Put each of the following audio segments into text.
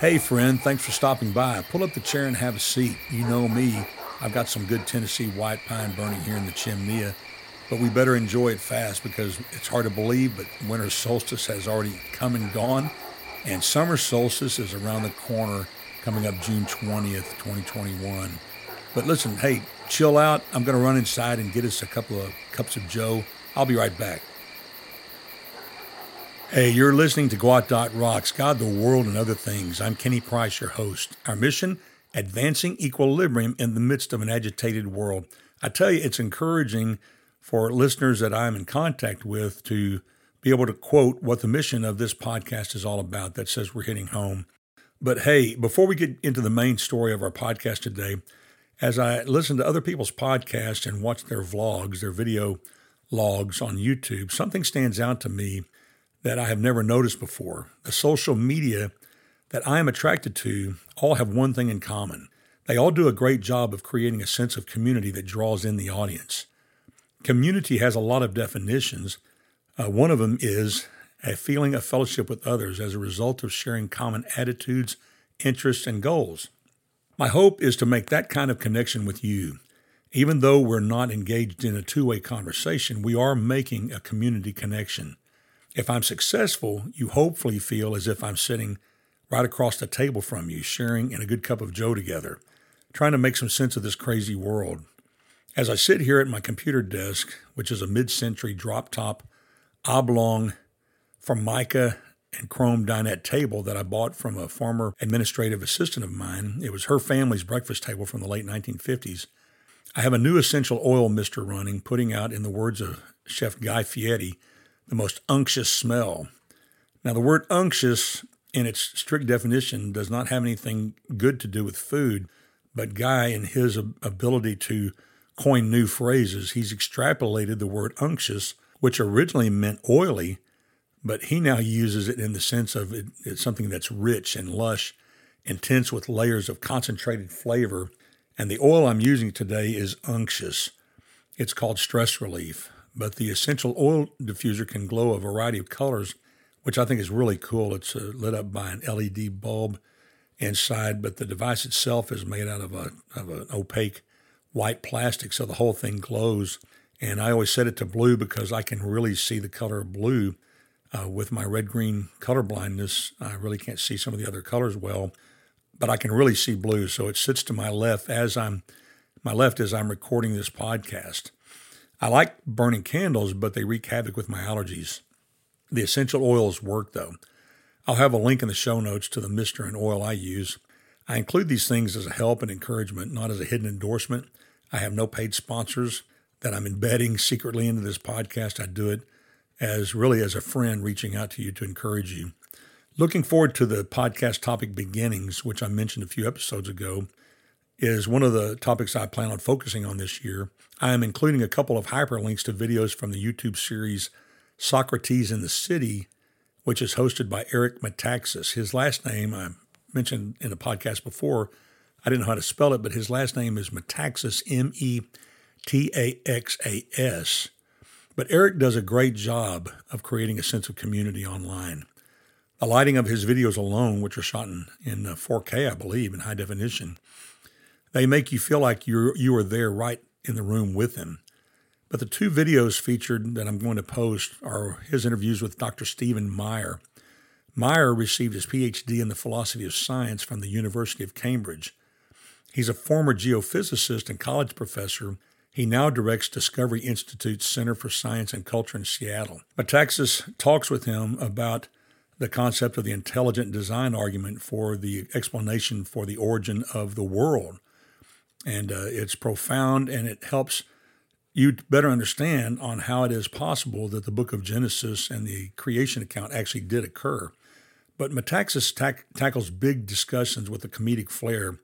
Hey, friend, thanks for stopping by. Pull up the chair and have a seat. You know me, I've got some good Tennessee white pine burning here in the chimney, but we better enjoy it fast because it's hard to believe, but winter solstice has already come and gone, and summer solstice is around the corner coming up June 20th, 2021. But listen, hey, chill out. I'm going to run inside and get us a couple of cups of Joe. I'll be right back. Hey, you're listening to GWOT Rocks, God, the World, and Other Things. I'm Kenny Price, your host. Our mission, advancing equilibrium in the midst of an agitated world. I tell you, it's encouraging for listeners that I'm in contact with to be able to quote what the mission of this podcast is all about that says we're hitting home. But hey, before we get into the main story of our podcast today, as I listen to other people's podcasts and watch their vlogs, their video logs on YouTube, something stands out to me that I have never noticed before. The social media that I am attracted to all have one thing in common. They all do a great job of creating a sense of community that draws in the audience. Community has a lot of definitions. Uh, one of them is a feeling of fellowship with others as a result of sharing common attitudes, interests, and goals. My hope is to make that kind of connection with you. Even though we're not engaged in a two way conversation, we are making a community connection. If I'm successful, you hopefully feel as if I'm sitting right across the table from you, sharing in a good cup of Joe together, trying to make some sense of this crazy world. As I sit here at my computer desk, which is a mid century drop top oblong Formica and chrome dinette table that I bought from a former administrative assistant of mine. It was her family's breakfast table from the late 1950s. I have a new essential oil mister running, putting out, in the words of Chef Guy Fieri, the most unctuous smell. Now, the word unctuous, in its strict definition, does not have anything good to do with food, but Guy, in his ability to coin new phrases, he's extrapolated the word unctuous, which originally meant oily, but he now uses it in the sense of it, it's something that's rich and lush, intense with layers of concentrated flavor. And the oil I'm using today is unctuous. It's called stress relief but the essential oil diffuser can glow a variety of colors, which I think is really cool. It's uh, lit up by an LED bulb inside, but the device itself is made out of a of an opaque white plastic, so the whole thing glows. And I always set it to blue because I can really see the color blue. Uh, with my red green color blindness, I really can't see some of the other colors well, but I can really see blue. So it sits to my left as I'm my left as I'm recording this podcast. I like burning candles, but they wreak havoc with my allergies. The essential oils work though. I'll have a link in the show notes to the mister and oil I use. I include these things as a help and encouragement, not as a hidden endorsement. I have no paid sponsors that I'm embedding secretly into this podcast. I do it as really as a friend reaching out to you to encourage you. Looking forward to the podcast topic beginnings, which I mentioned a few episodes ago, is one of the topics I plan on focusing on this year. I am including a couple of hyperlinks to videos from the YouTube series Socrates in the City, which is hosted by Eric Metaxas. His last name, I mentioned in the podcast before, I didn't know how to spell it, but his last name is Metaxas, M E T A X A S. But Eric does a great job of creating a sense of community online. The lighting of his videos alone, which are shot in, in 4K, uh, believe, in high definition, they make you feel like you're you are there right in the room with him. But the two videos featured that I'm going to post are his interviews with Dr. Stephen Meyer. Meyer received his PhD in the philosophy of science from the University of Cambridge. He's a former geophysicist and college professor. He now directs Discovery Institute's Center for Science and Culture in Seattle. Metaxas talks with him about the concept of the intelligent design argument for the explanation for the origin of the world and uh, it's profound and it helps you better understand on how it is possible that the book of Genesis and the creation account actually did occur. But Metaxas tack- tackles big discussions with a comedic flair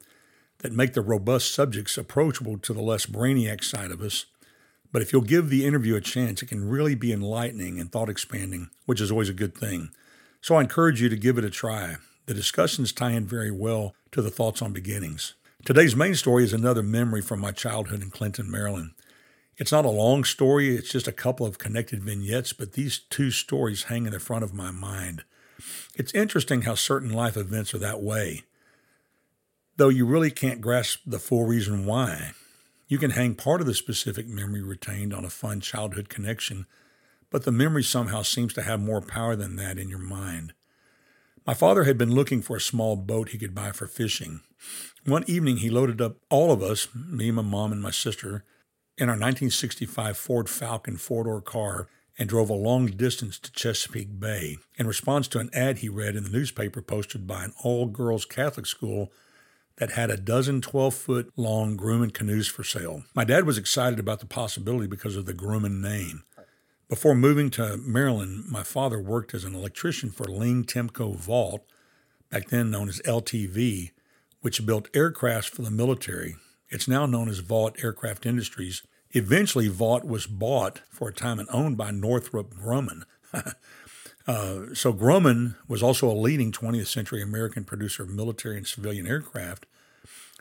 that make the robust subjects approachable to the less brainiac side of us. But if you'll give the interview a chance, it can really be enlightening and thought expanding, which is always a good thing. So I encourage you to give it a try. The discussions tie in very well to the thoughts on beginnings. Today's main story is another memory from my childhood in Clinton, Maryland. It's not a long story, it's just a couple of connected vignettes, but these two stories hang in the front of my mind. It's interesting how certain life events are that way. Though you really can't grasp the full reason why, you can hang part of the specific memory retained on a fun childhood connection, but the memory somehow seems to have more power than that in your mind. My father had been looking for a small boat he could buy for fishing. One evening, he loaded up all of us, me, my mom, and my sister, in our 1965 Ford Falcon four door car and drove a long distance to Chesapeake Bay in response to an ad he read in the newspaper posted by an all girls Catholic school that had a dozen 12 foot long Grumman canoes for sale. My dad was excited about the possibility because of the Grumman name. Before moving to Maryland, my father worked as an electrician for Ling Temco Vought, back then known as LTV, which built aircraft for the military. It's now known as Vought Aircraft Industries. Eventually, Vought was bought for a time and owned by Northrop Grumman. uh, so, Grumman was also a leading 20th century American producer of military and civilian aircraft.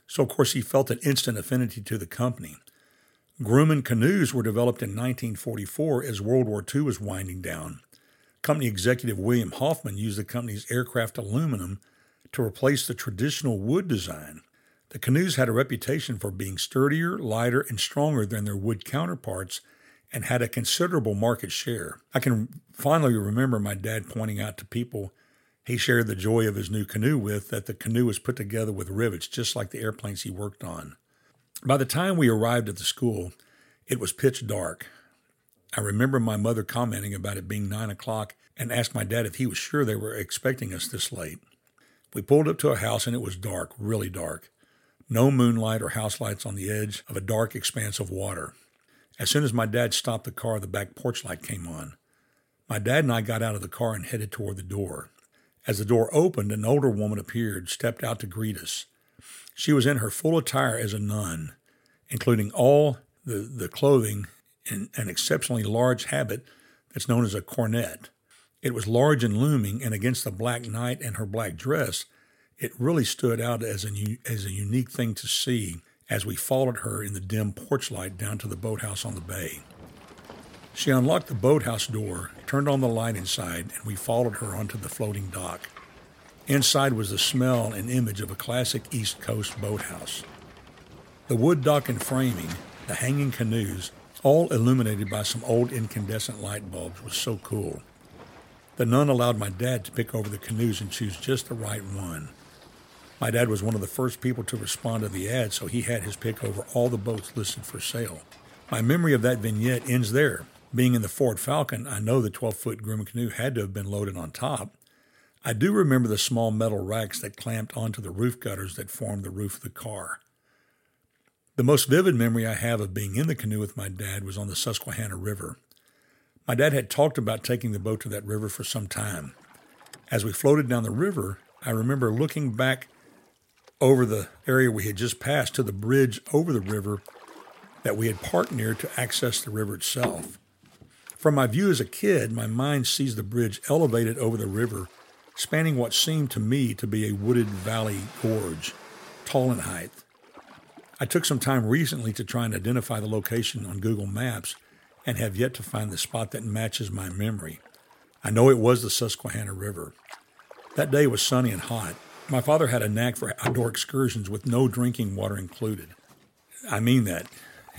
So, of course, he felt an instant affinity to the company. Grumman canoes were developed in 1944 as World War II was winding down. Company executive William Hoffman used the company's aircraft aluminum to replace the traditional wood design. The canoes had a reputation for being sturdier, lighter, and stronger than their wood counterparts and had a considerable market share. I can finally remember my dad pointing out to people he shared the joy of his new canoe with that the canoe was put together with rivets just like the airplanes he worked on. By the time we arrived at the school, it was pitch dark. I remember my mother commenting about it being nine o'clock and asked my dad if he was sure they were expecting us this late. We pulled up to a house and it was dark, really dark. No moonlight or house lights on the edge of a dark expanse of water. As soon as my dad stopped the car, the back porch light came on. My dad and I got out of the car and headed toward the door. As the door opened, an older woman appeared, stepped out to greet us. She was in her full attire as a nun, including all the, the clothing in an exceptionally large habit that's known as a cornet. It was large and looming, and against the black night and her black dress, it really stood out as a, as a unique thing to see as we followed her in the dim porch light down to the boathouse on the bay. She unlocked the boathouse door, turned on the light inside, and we followed her onto the floating dock. Inside was the smell and image of a classic East Coast boathouse. The wood dock and framing, the hanging canoes, all illuminated by some old incandescent light bulbs, was so cool. The nun allowed my dad to pick over the canoes and choose just the right one. My dad was one of the first people to respond to the ad, so he had his pick over all the boats listed for sale. My memory of that vignette ends there. Being in the Ford Falcon, I know the 12 foot Grumman canoe had to have been loaded on top. I do remember the small metal racks that clamped onto the roof gutters that formed the roof of the car. The most vivid memory I have of being in the canoe with my dad was on the Susquehanna River. My dad had talked about taking the boat to that river for some time. As we floated down the river, I remember looking back over the area we had just passed to the bridge over the river that we had parked near to access the river itself. From my view as a kid, my mind sees the bridge elevated over the river, spanning what seemed to me to be a wooded valley gorge, tall in height. I took some time recently to try and identify the location on Google Maps and have yet to find the spot that matches my memory. I know it was the Susquehanna River. That day was sunny and hot, my father had a knack for outdoor excursions with no drinking water included. I mean that.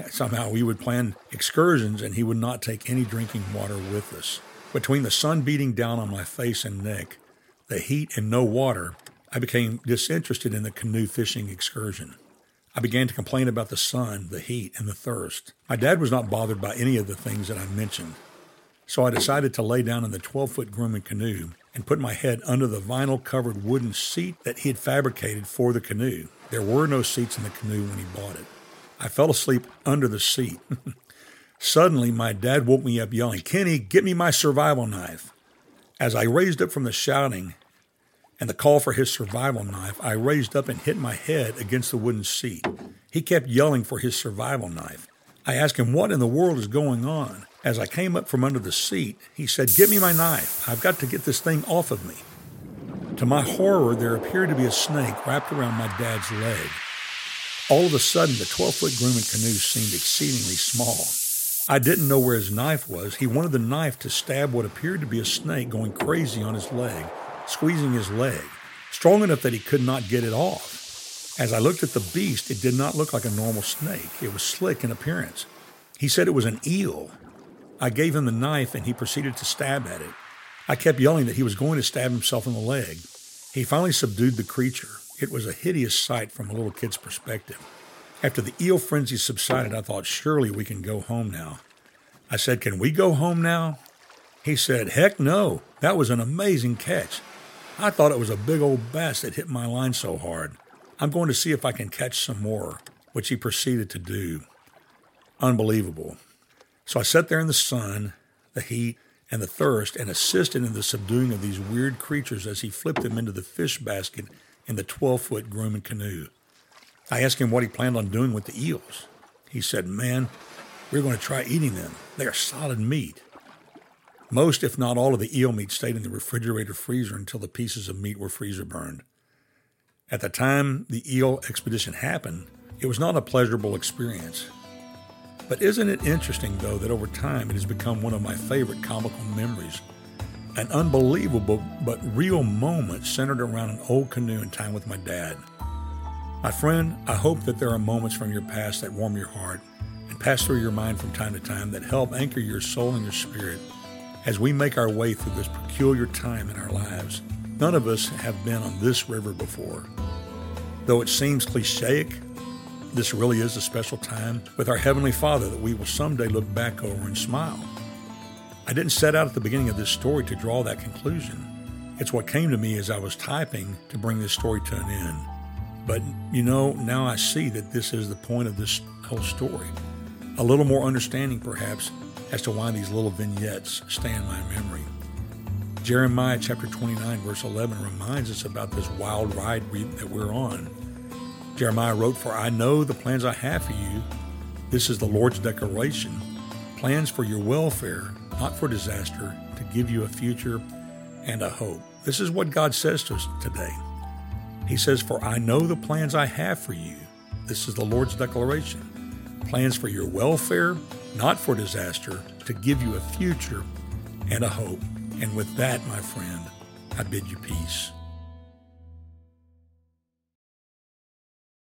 Somehow we would plan excursions and he would not take any drinking water with us. Between the sun beating down on my face and neck, the heat and no water, I became disinterested in the canoe fishing excursion. I began to complain about the sun, the heat, and the thirst. My dad was not bothered by any of the things that I mentioned. So I decided to lay down in the 12 foot Grumman canoe and put my head under the vinyl covered wooden seat that he had fabricated for the canoe. There were no seats in the canoe when he bought it. I fell asleep under the seat. Suddenly, my dad woke me up yelling, Kenny, get me my survival knife. As I raised up from the shouting and the call for his survival knife, I raised up and hit my head against the wooden seat. He kept yelling for his survival knife. I asked him, What in the world is going on? As I came up from under the seat, he said, Give me my knife. I've got to get this thing off of me. To my horror, there appeared to be a snake wrapped around my dad's leg. All of a sudden, the 12 foot Grumman canoe seemed exceedingly small. I didn't know where his knife was. He wanted the knife to stab what appeared to be a snake going crazy on his leg, squeezing his leg, strong enough that he could not get it off. As I looked at the beast, it did not look like a normal snake. It was slick in appearance. He said it was an eel. I gave him the knife and he proceeded to stab at it. I kept yelling that he was going to stab himself in the leg. He finally subdued the creature. It was a hideous sight from a little kid's perspective. After the eel frenzy subsided, I thought, surely we can go home now. I said, Can we go home now? He said, Heck no. That was an amazing catch. I thought it was a big old bass that hit my line so hard. I'm going to see if I can catch some more, which he proceeded to do. Unbelievable. So I sat there in the sun, the heat, and the thirst and assisted in the subduing of these weird creatures as he flipped them into the fish basket in the 12 foot Grumman canoe. I asked him what he planned on doing with the eels. He said, Man, we're going to try eating them. They are solid meat. Most, if not all, of the eel meat stayed in the refrigerator freezer until the pieces of meat were freezer burned. At the time the eel expedition happened, it was not a pleasurable experience. But isn't it interesting, though, that over time it has become one of my favorite comical memories? An unbelievable but real moment centered around an old canoe and time with my dad. My friend, I hope that there are moments from your past that warm your heart and pass through your mind from time to time that help anchor your soul and your spirit as we make our way through this peculiar time in our lives. None of us have been on this river before. Though it seems clichéic, this really is a special time with our Heavenly Father that we will someday look back over and smile. I didn't set out at the beginning of this story to draw that conclusion. It's what came to me as I was typing to bring this story to an end. But you know, now I see that this is the point of this whole story. A little more understanding, perhaps, as to why these little vignettes stay in my memory. Jeremiah chapter 29, verse 11 reminds us about this wild ride we, that we're on. Jeremiah wrote, For I know the plans I have for you. This is the Lord's declaration plans for your welfare, not for disaster, to give you a future and a hope. This is what God says to us today. He says, For I know the plans I have for you. This is the Lord's declaration plans for your welfare, not for disaster, to give you a future and a hope. And with that, my friend, I bid you peace.